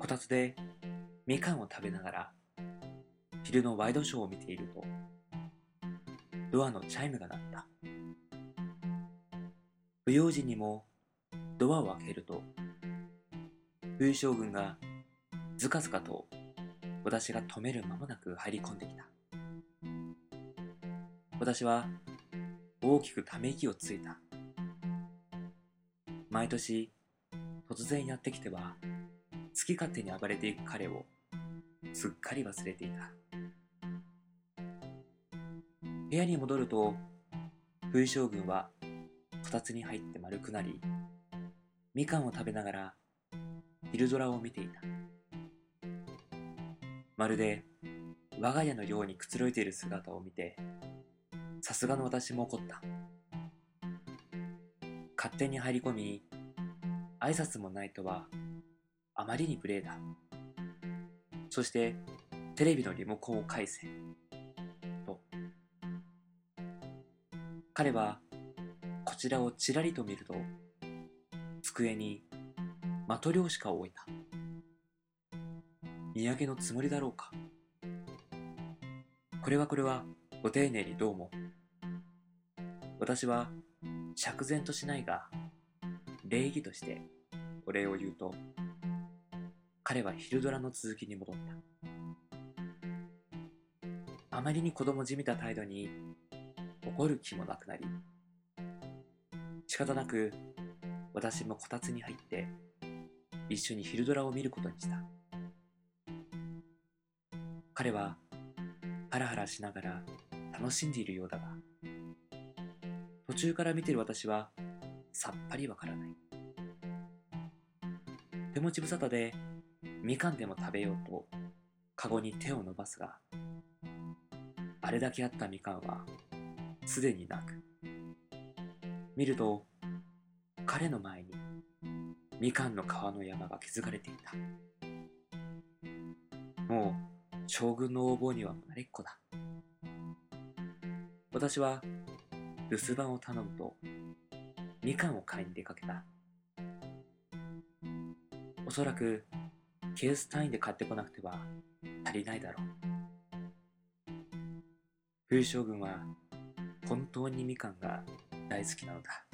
こたつでみかんを食べながら昼のワイドショーを見ているとドアのチャイムが鳴った。不用心にもドアを開けると冬将軍がずかずかと私が止める間もなく入り込んできた。私は大きくため息をついた。毎年突然やってきてはき勝手に暴れていく彼をすっかり忘れていた。部屋に戻ると冬将軍はこたつに入って丸くなりみかんを食べながら昼空を見ていた。まるで我が家のようにくつろいでいる姿を見てさすがの私も怒った。勝手に入り込み挨拶もないとはあまりに無礼だ。そしてテレビのリモコンを返せ。と。彼はこちらをちらりと見ると机にマトリョーシカを置いた。土産のつもりだろうか。これはこれはご丁寧にどうも。私は釈然としないが礼儀としてお礼を言うと彼は昼ドラの続きに戻った。あまりに子供じみた態度に怒る気もなくなり仕方なく私もこたつに入って一緒に昼ドラを見ることにした。彼はハラハラしながら楽しんでいるようだが途中から見てる私はさっぱりわからない。手持ち無沙汰でみかんでも食べようとカゴに手を伸ばすがあれだけあったみかんはすでになく。見ると彼の前にみかんの皮の山が築かれていた。もう将軍の横暴には慣れっこだ。私は留守番を頼むとみかんを買いに出かけた。おそらくケース単位で買ってこなくては足りないだろう。冬将軍は本当にみかんが大好きなのだ。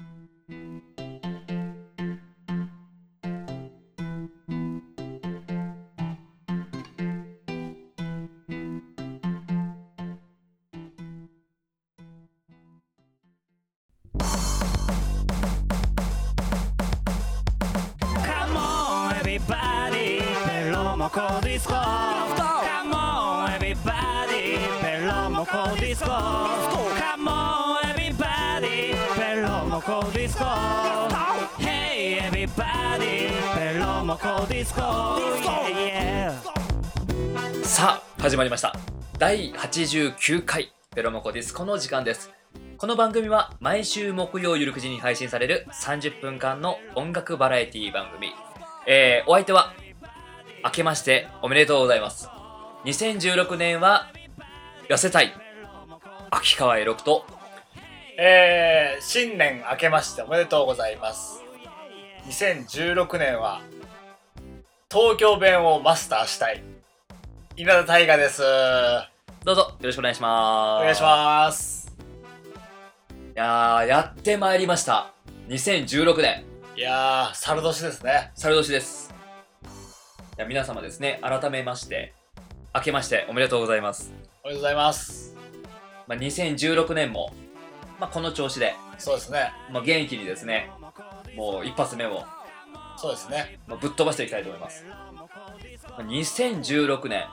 さあ始まりました。第89回ペロモコディスコの時間です。この番組は毎週木曜夜9時に配信される30分間の音楽バラエティ番組。えー、お相手は明けましておめでとうございます。2016年は痩せたい秋川栄六とえー、新年明けましておめでとうございます。2016年は、東京弁をマスターしたい。稲田大我です。どうぞよろしくお願いしますお願いします。いやーやってまいりました2016年いやー、猿年ですね。猿年ですいや皆様ですね改めまして明けましておめでとうございます、おめでとうございます。まあ、2016年も、まあ、この調子で、そうですね。まあ、元気にですねもう一発目を、そうですね。まあ、ぶっ飛ばしていきたいと思います、まあ、2016年。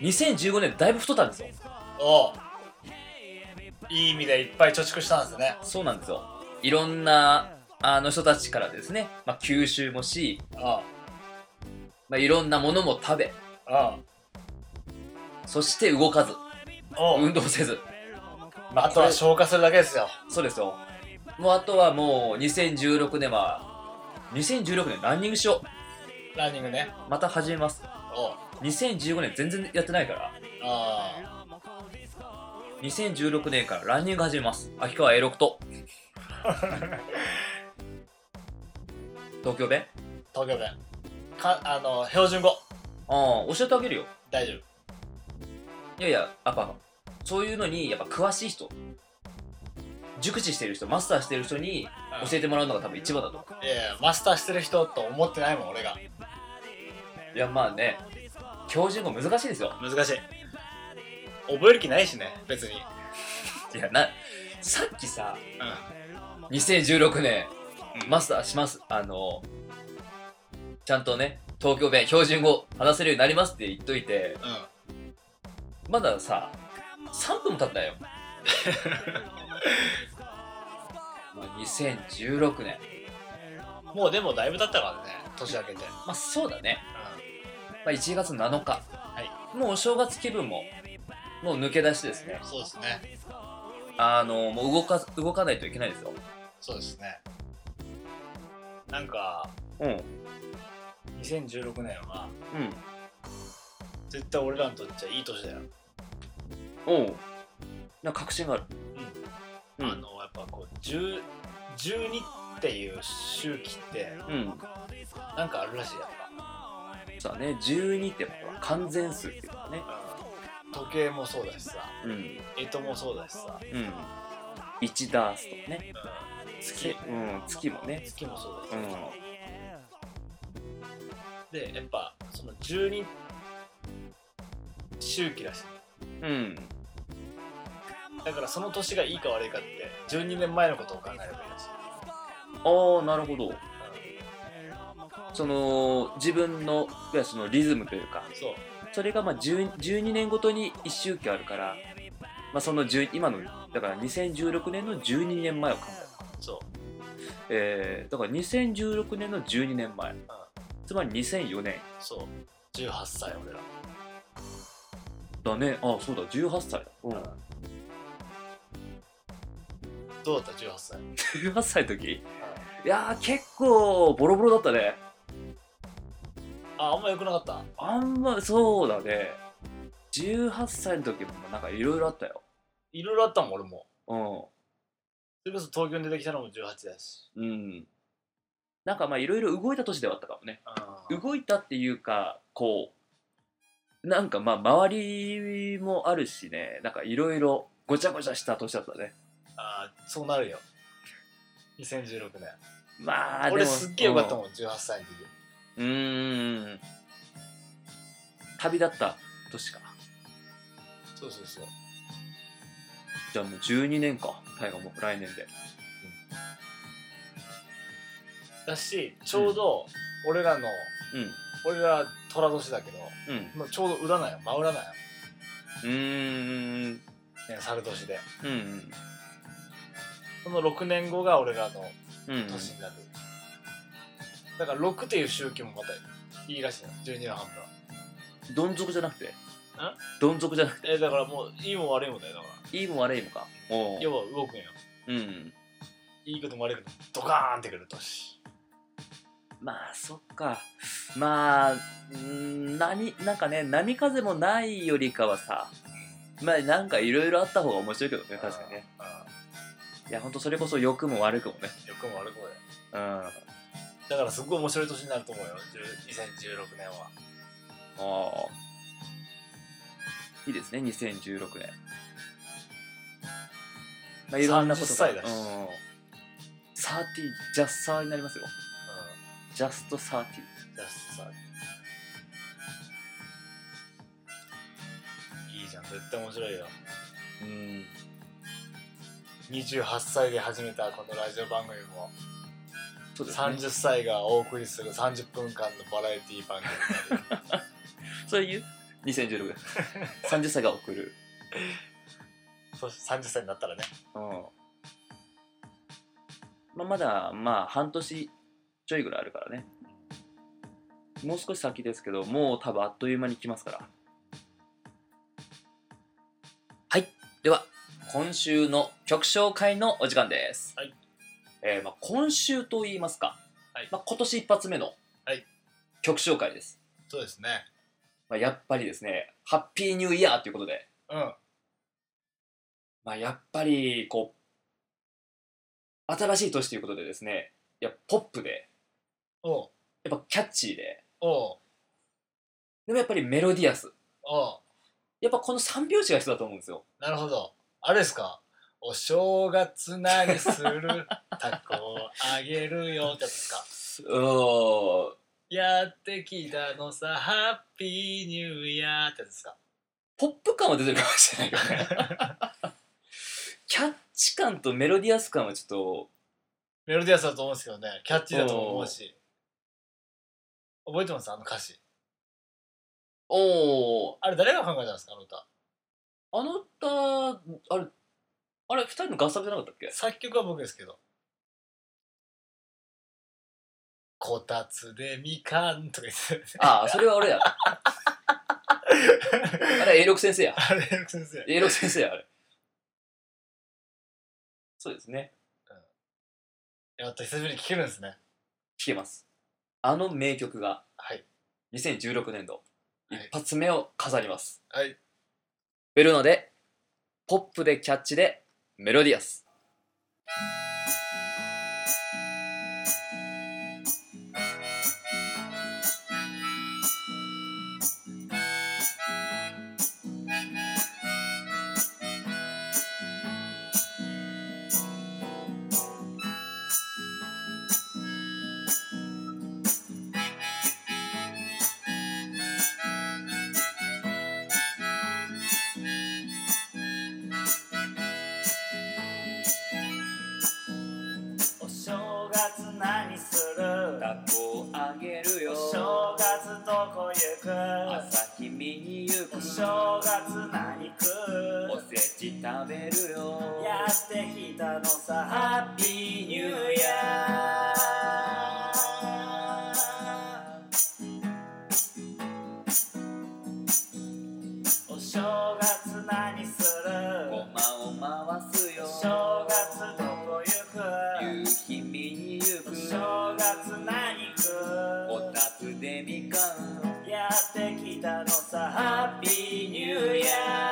2015年だいぶ太ったんですよ。おういい意味でいっぱい貯蓄したんですね。そうなんですよ。いろんなあの人たちからですね、まあ、吸収もし、あまあ、いろんなものも食べ。あ、そして動かず。運動せず。まあ、あとは消化するだけですよ。そうですよ。もうあとはもう2016年は2016年ランニングしよランニングね。うまた始めます。おう。2015年全然やってないから。あ2016年からランニング始めます。秋川 A6 と東京弁？東京弁。かあの標準語。ああ教えてあげるよ。大丈夫。いやいややっぱそういうのにやっぱ詳しい人熟知してる人マスターしてる人に教えてもらうのが多分一番だと思いやいやマスターしてる人と思ってないもん俺が。ういやまあね標準語難しいですよ。難しい。覚える気ないしね別に。いやなさっきさう2016年うんマスターします。あのちゃんとね東京弁標準語話せるようになりますって言っといてんうん。まださ3分も経ったよまあ2016年。もうでもだいぶ経ったからね年明けて。まあそうだね、まあ、1月7日。はい。もうお正月気分ももう抜け出してですね。そうですね。あのもう動か動かないといけないですよ。そうですね。なんかうん。2016年はうん。絶対俺らにとっちゃいい年だよ、おうなんか確信がある。うん。あのやっぱこう10 12っていう周期ってうん。なんかあるらしいやっそうだね。12ってことは完全数っていうかね。ぱ、うん、時計もそうだしさうん。干支もそうだしさ、うん。1ダースとかね。うん、月月。うん月もね。月もそうだし、うんでやっぱその12周期らしい。うんだからその年がいいか悪いかって12年前のことを考えればいいらし。い、ああなるほど。その自分のいやそのリズムというかそう。それがまあ10 12年ごとに1周期あるから、まあ、その10今のだから2016年の12年前を考える、そう。えー、だから2016年の12年前、つまり2004年。そう。18歳俺ら。だね。あそうだ。18歳。だ、うん、どうだった？18歳、18歳の時？い。やー結構ボロボロだったね。ああんま良くなかった？あんまそうだね。18歳の時もなんかいろいろあったよ。いろいろあったもん俺も。うそれこそ東京に出てきたのも18だし。んうん。なんかまあいろいろ動いた年ではあったかもね。うん。動いたっていうかこうなんかまあ周りもあるしね。なんかいろいろごちゃごちゃした年だったねあーそうなるよ。2016年。まあでも俺すっげえよかったもん18歳の時。うんうーん。旅立った年か。そうそうそう。じゃあもう12年か。大河も来年で。だしちょうど俺らの、俺ら寅年だけどうん。ちょうど裏なんよ。真裏なんよ、うーん。ね、猿年で。うんその6年後が俺らのうんうん。年になる、だから6っていう周期もまたいいらしいの12の半分は。どん底じゃなくて？どん底じゃなくて？えだからもういいも悪いもだよだから。いいも悪いもか。要は動くんようんいいことも悪いことドカーンってくる年まあそっか。まあん何なんかね波風もないよりかはさまあなんかいろいろあった方が面白いけどね確かにね。うんいやほんとそれこそ良くも悪くもね。良くも悪くもだようん。あだからすっごい面白い年になると思うよ。10 2016年は。あいいですね2016年。まあいろんなことが。30歳だし。うん。30ジャスサーになりますよ。うジャスト30んじゃあさいいじゃん。絶対面白いよ。うん28歳で始めたこのラジオ番組もそうですね。30歳がお送りする30分間のバラエティ番組 それ言う？2016年30歳が送る。そう30歳になったらね。うん。まあ、まだまあ半年ちょいぐらいあるからね。もう少し先ですけどもう多分あっという間に来ますから。はい。では今週の曲紹介のお時間です、はい。えーまあ、今週と言いますか、はい。まあ、今年一発目のはい曲紹介です、そうですね。まあ、やっぱりですねハッピーニューイヤーということで。うん。まあ、やっぱりこう新しい年ということでですねいやポップでおう。やっぱキャッチーでおう。でもやっぱりメロディアス。おう。やっぱこの3拍子が必要だと思うんですよ。なるほどあれですか？お正月何する？タコをあげるよってやつですか？おーやってきたのさハッピーニューイヤーってやつですか？ポップ感は出てるかもしれないけどね。キャッチ感とメロディアス感はちょっとメロディアスだと思うんですけどね。キャッチーだと思うし。覚えてます？あの歌詞。おおあれ誰が考えたんですか？あの歌あの歌あれあれ二人の合作じゃなかったっけ？作曲は僕ですけど。こたつでみかんとか言って。ああそれは俺や。あれ A6 先生や。あれ先生 A6 先生やあれ。そうですね。やっと久しぶりに聴けるんですね。聴けます。あの名曲がはい。2016年度。はい。一発目を飾ります、はいベルナでポップでキャッチでメロディアス。たのさハッピーニューイヤー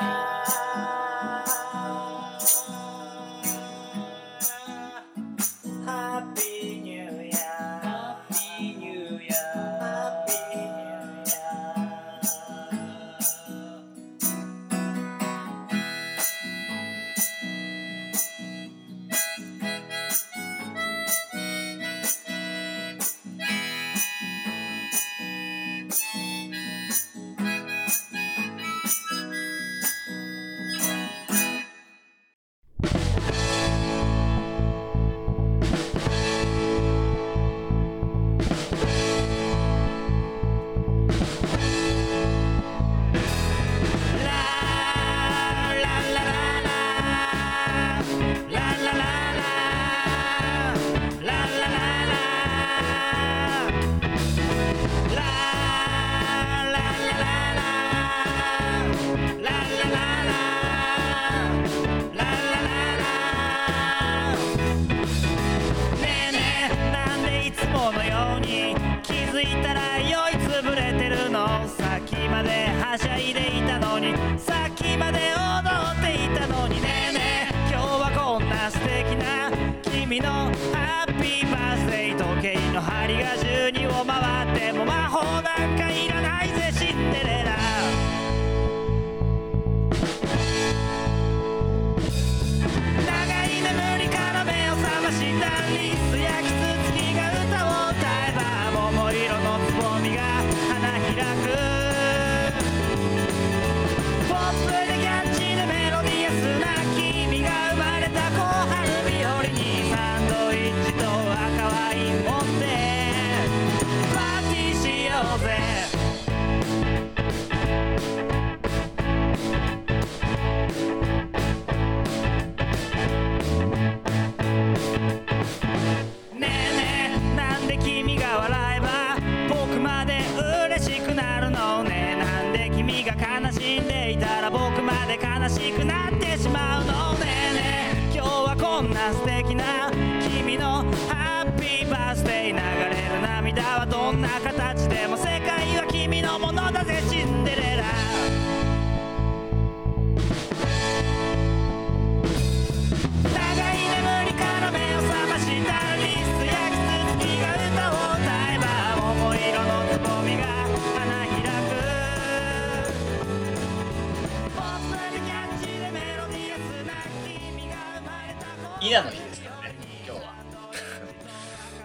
稲の日ですからね今日は。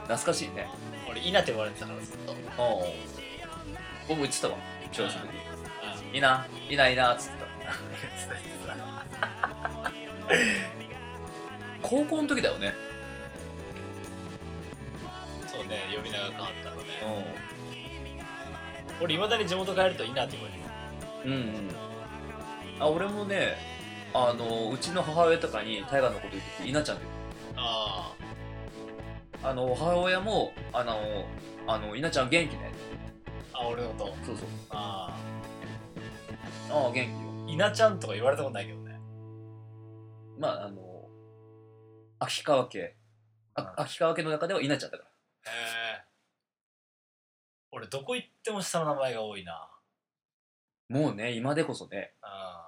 懐かしいね。俺稲って呼ばれてたからずっと、うん、おお僕言ってたわ小学生の時いいないいないいなっつって。た 高校の時だよね。そうね呼び名が変わったのね。う俺いまだに地元帰ると稲って呼ばれてる。んうんうん。あ俺もねあのうちの母親とかに大河のこと言ってて稲ちゃん。ってああの母親もあのあの稲ちゃん元気ね。ああ俺のこと。そうそう。あああ元気よ。あ稲ちゃんとか言われたことないけどね。まああの秋川家。あ秋川家の中では稲ちゃんだから。へえ俺どこ行っても下の名前が多いな。もうね今でこそね。ああ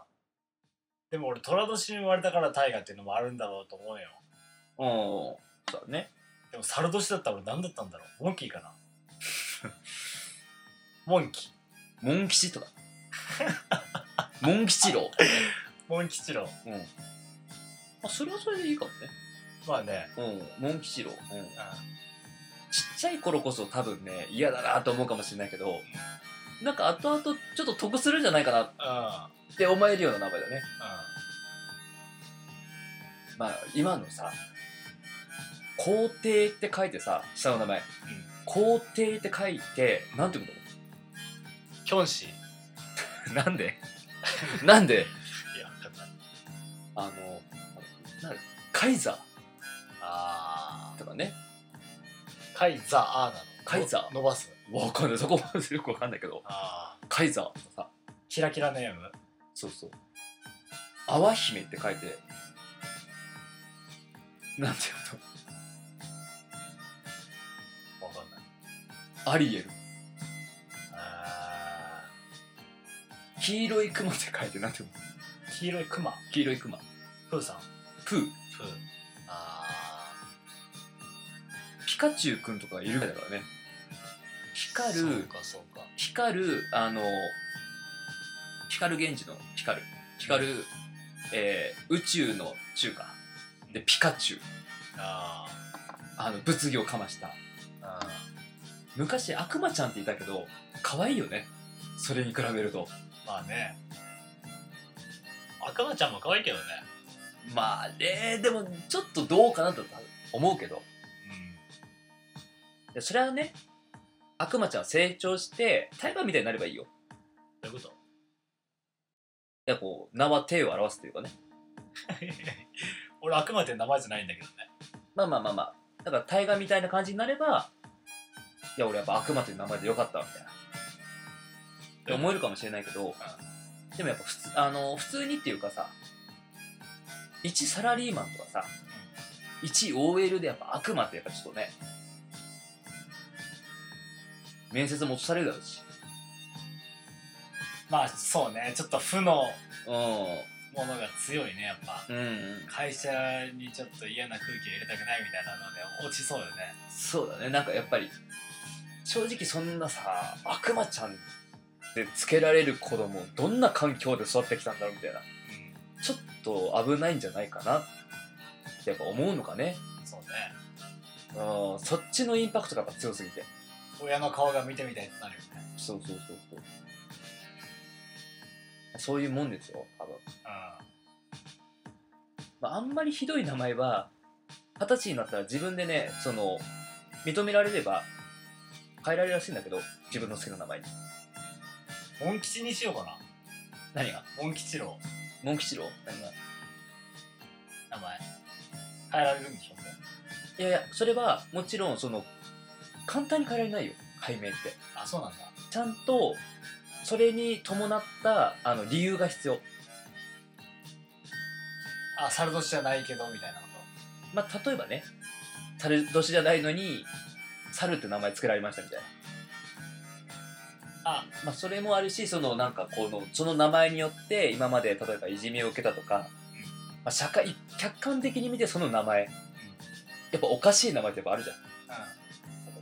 でも俺寅年に生まれたから大河っていうのもあるんだろうと思うよ。うん。そうだね。でも猿年だったら俺何だったんだろう？モンキーかな？モンキモン吉とか。モン吉郎。モン吉郎。うん。あそれはそれでいいかもね。まあね。うん。モン吉郎。うん。うん。ちっちゃい頃こそ多分ね嫌だなと思うかもしれないけどなんか後々ちょっと得するんじゃないかな。うんって思えるような名前だね。まあ今のさ皇帝って書いてさ下の名前。皇帝って書いてなんていうこキョンシー。と なんで？なんで？いや分かんない。あのなんカイザあー。とかね。ーカイザーなの？カイザー。伸ばす？わかんない。そこまでよくわかんないけど。ああカイザーとかさ。キラキラネームそうそう。淡姫って書いてなんていうわかんない。のアリエル。あ黄色いクマって書いてなんていうの？ー黄色いクマ？黄色いクマ。プーさん。プー。プー。あピカチュウくんとかいるぐらいだからね。光そうるかそうか。光るあの光源光る。光る、えー宇宙の中華。でピカチュウ。ああの物議をかました。昔悪魔ちゃんっていたけど可愛いよね。それに比べると。ーまあね。赤間ちゃんも可愛いけどね。まあねでもちょっとどうかなと思うけど。でそれはね悪魔ちゃんは成長してタイガーみたいになればいいよ。どういうこと？いやこう名は手を表すというかね。俺悪魔って名前じゃないんだけどね。まあまあまあまあ。だからタイガーみたいな感じになればいや俺やっぱ悪魔という名前でよかったわみたいな。って思えるかもしれないけど、でもやっぱ普通あの普通にっていうかさ一サラリーマンとかさ、一 OL でやっぱ悪魔ってやっぱちょっとね面接も落とされるだろうしまあそうね。ちょっと負のうものが強いねやっぱ。んうんうん。会社にちょっと嫌な空気を入れたくないみたいなので落ちそうよね。そうだね。なんかやっぱり正直そんなさ悪魔ちゃんでつけられる子供どんな環境で育ってきたんだろうみたいな。ちょっと危ないんじゃないかな。ってやっぱ思うのかね。うんそうね。うん。そっちのインパクトがやっぱ強すぎて。親の顔が見てみたいってなるよね。そうそうそうそうそういうもんですよ多分、うまあ、あんまりひどい名前は二十歳になったら自分でねその認められれば変えられるらしいんだけど自分の好きな名前に。んモン吉にしようかな。何が？モン吉郎モン吉郎何が？名前。変えられるんでしょもう。いやいやそれはもちろんその簡単に変えられないよ解明って。あそうなんだ。ちゃんとそれに伴ったあの理由が必要。あ猿年じゃないけどみたいなこまあ例えばね猿年じゃないのに猿って名前付けられましたみたいな。とあ。まあそれもあるしそのなんかこのその名前によって今まで例えばいじめを受けたとか、まあ、社会客観的に見てその名前。やっぱおかしい名前ってやっぱあるじゃん。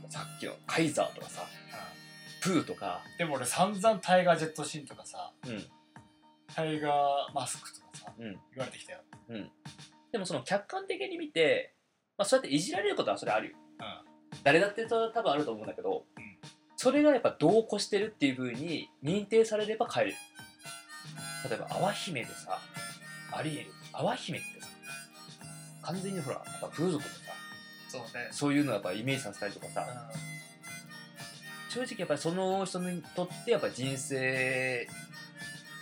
うん。さっきのカイザーとかさプーとか。でも俺散々タイガージェットシーンとかさうん。タイガーマスクとかさうん。言われてきたよ。うん。でもその客観的に見て、まあ、そうやっていじられることはそれあるよ。誰だって多分あると思うんだけど、うん。それがやっぱ度を越してるっていう風に認定されれば帰れる。例えば淡姫でさありえる淡姫ってさ完全にほらやっぱ風俗のさそうね。そういうのをやっぱイメージさせたりとかさ、正直やっぱりその人にとってやっぱ人生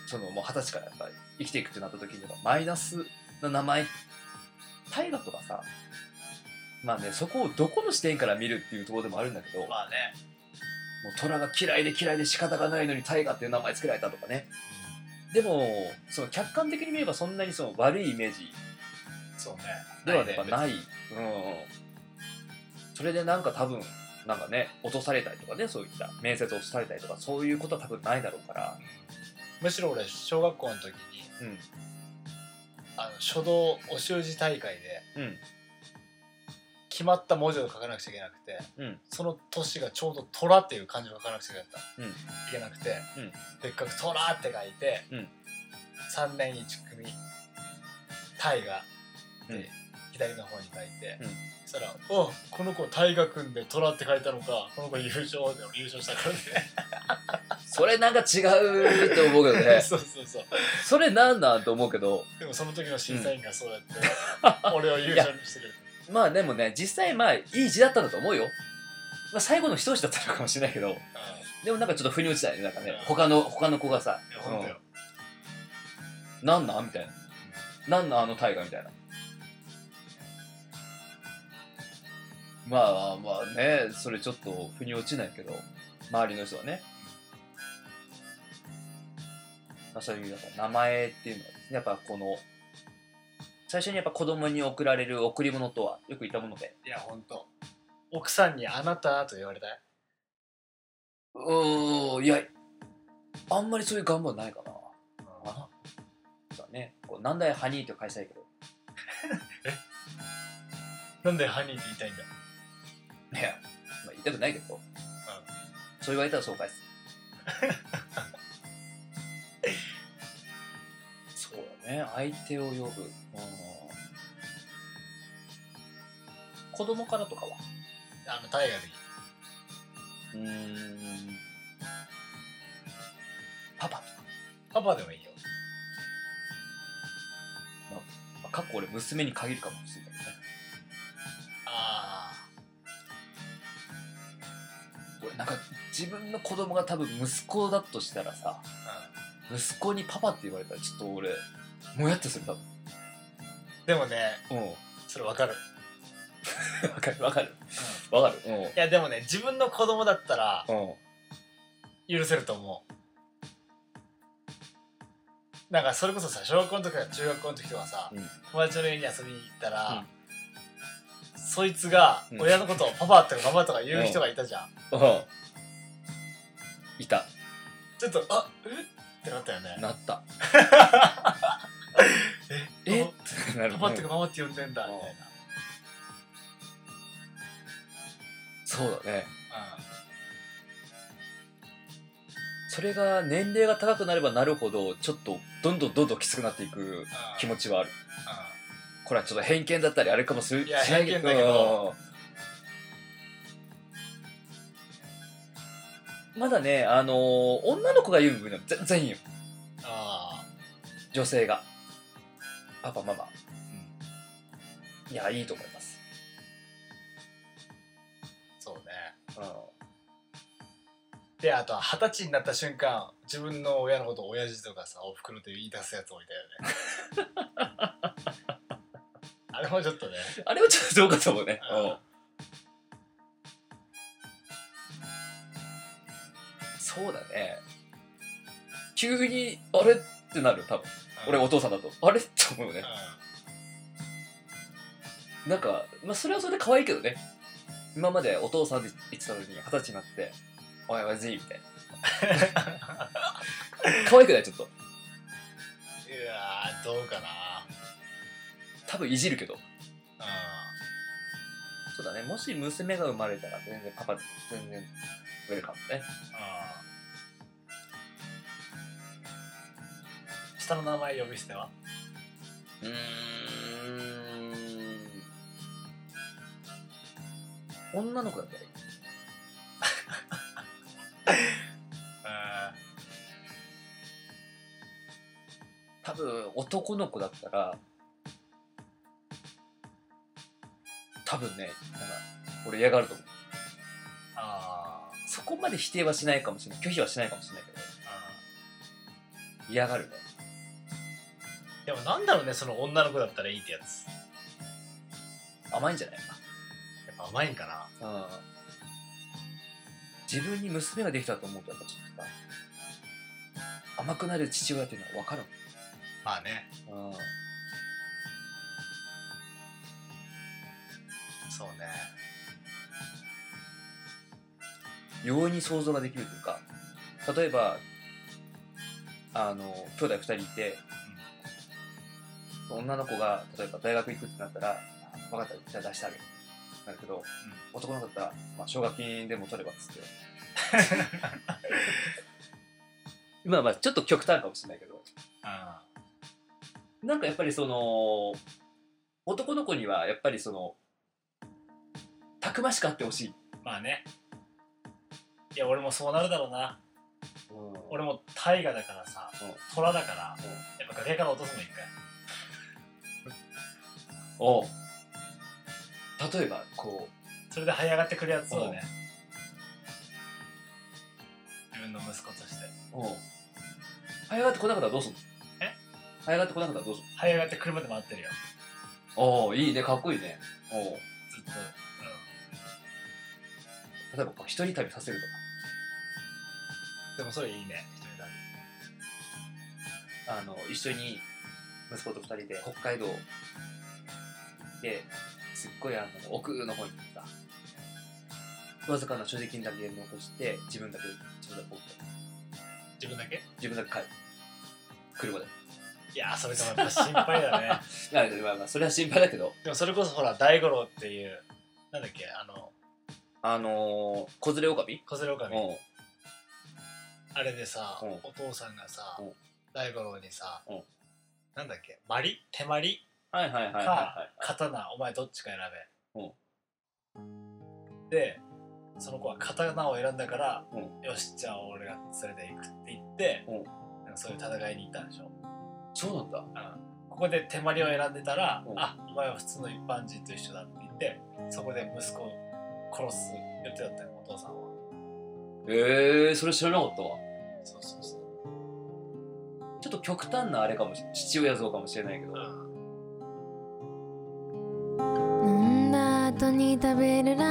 そのもう二十歳からやっぱり生きていくってなった時にやっぱマイナスな名前大河とかさまあねそこをどこの視点から見るっていうところでもあるんだけど、もうまあね。虎が嫌いで嫌いで仕方がないのに大河っていう名前つけられたとかね。でもその客観的に見ればそんなにその悪いイメージ。そうね。ではやっぱねない、うん、それでなんか多分なんかね落とされたりとかねそういった面接落とされたりとかそういうことは多分ないだろうから。むしろ俺小学校の時にうん。あの書道お習字大会でうん。決まった文字を書かなくちゃいけなくてうん。その年がちょうど「虎」っていう漢字を書かなくちゃいけないけなくて、うん。でっかく「虎」って書いて、うん。3年1組「大河」で、うん左の方に書いて、うん。そしたら「おこの子大河君で虎」って書いたのかこの子優勝で俺優勝したからね。それなんか違うと思うけどね。そうそうそう。それなんなんと思うけど。でもその時の審査員がそうやって、俺を優勝にしてる。まあでもね実際まあいい字だったんだと思うよ、まあ、最後の一押しだったのかもしれないけど。でもなんかちょっと腑に落ちたよねなんかね。うん。他の他の子がさいや本当よ、「なんなん?」みたいな「なんなんあの大河」みたいなまあまあねそれちょっと腑に落ちないけど周りの人はね、まあ、そういう名前っていうのはですねやっぱこの最初にやっぱ子供に贈られる贈り物とはよく言ったもので。いや本当奥さんに「あなた」と言われたい。うーんいやあんまりそういう願望ないかな。あそうだね。こうなんだよハニーって返したいけど。なんでハニーって言いたいんだ？いや、まあ、言いたくないけど、そう言われたらそう返す。そうだね。相手を呼ぶ。うん。子供からとかは？あの大河でいい。うーん。パパ。パパでもいいよ。まあかっこ俺娘に限るかもしれないか自分の子供が多分息子だとしたらさあ、息子にパパって言われたらちょっと俺もやっとする多分。うん、でもねうん。それわかる、わかるわかる。わかる。うん。いやでもね自分の子供だったらうん。許せると思う。なんかそれこそさ小学校の時から中学校の時とかさ、うん。友達の家に遊びに行ったら、うんそいつがうん。親のことをパパとかママとか言う人がいたじゃん、うん。いた。ちょっとあえ？ってなったよね。なった。え？え？ってなる。パパってかママって呼んでんだみたいな、そうだね。それが年齢が高くなればなるほどちょっとどんどんどんどんきつくなっていく気持ちはあるこれはちょっと偏見だったりあれかもしないけど。うんまだねあのー女の子が言う分には全然いいよ。あ女性が。パパママ。あ、うん、いやいいと思います。そうね。うん。であとは二十歳になった瞬間自分の親のことを親父とかさおふくろって言い出すやつもいたよね あれもちょっとねあれはちょっとどうかと思うね。うんそうだね。急に、あれってなる、多分。俺、お父さんだと。あれって思うよね。なんか、まあ、それはそれで可愛いけどね。今までお父さんって言ってたのに、二十歳になって、おいおいじいみたいな。可愛くない？ちょっと。いやーどうかな多分いじるけど。ああそうだね。もし娘が生まれたら全然パパ全然ウェルカムね。ああ下の名前呼び捨ては？うん。女の子だったらいい。多分男の子だったら分ねなんか俺嫌がると思う。あそこまで否定はしないかもしれない。拒否はしないかもしれないけどー。嫌がるね。でもなんだろうねその女の子だったらいいってやつ。甘いんじゃない？やっぱ甘いんかな。うん。自分に娘ができたと思うとやっぱちょっとさ甘くなる父親っていうのは分かるまあね。もん、うん、そうね。容易に想像ができるというか例えばあの兄弟2人いて、女の子が例えば大学行くってなったら分かったじゃあ出してあげる。なるけど、男の子だったら、まあ、奨学金でも取ればっつって。まあまあちょっと極端かもしれないけど。あ。なんかやっぱりその男の子にはやっぱりそのたくましくあってほしい、まあね。いや俺もそうなるだろうな。うん。俺も大河だからさうん。虎だからやっぱ崖から落とすの一回 おう。例えばこそれで這い上がってくるやつをね自分の息子として。うおう這い上がってこなかったらどうすんの？え？這い上がってこなかったらどうすんの？這い上がって車で待ってるよ。おおいいねかっこいいね。おう。ずっと、例えばこう一人旅させるとうん、でもそれいいね一人あの一緒に息子と二人で北海道ですっごいあの奥の方に行った。わずかな所持金だけ残して自分だけ自分だけ自分だけ？自分だけ帰る。車で。いやーそれでもやっぱ心配だね。まあまあそれは心配だけど。でもそれこそほら大五郎っていうなんだっけあのあのー、子連れ狼小連れ狼うん。あれでさ、うん。お父さんがさ、うん。大五郎にさ、うん。なんだっけ？まり手まりはいはいはいはいはい。刀お前どっちか選べ、でその子は刀を選んだから、うよしじゃあ俺が連れて行くって言って、うん。なんかそういう戦いに行ったんでしょ、そうなんだ。うん、ここで手まりを選んでたら、うん。あお前は普通の一般人と一緒だって言ってそこで息子を殺す予定だったよお父さんは。ええー、それ知らなかったわ。そうそうそう。ちょっと極端なあれかもし父親像かもしれないけど、うん。飲ん。だ後に食べるラ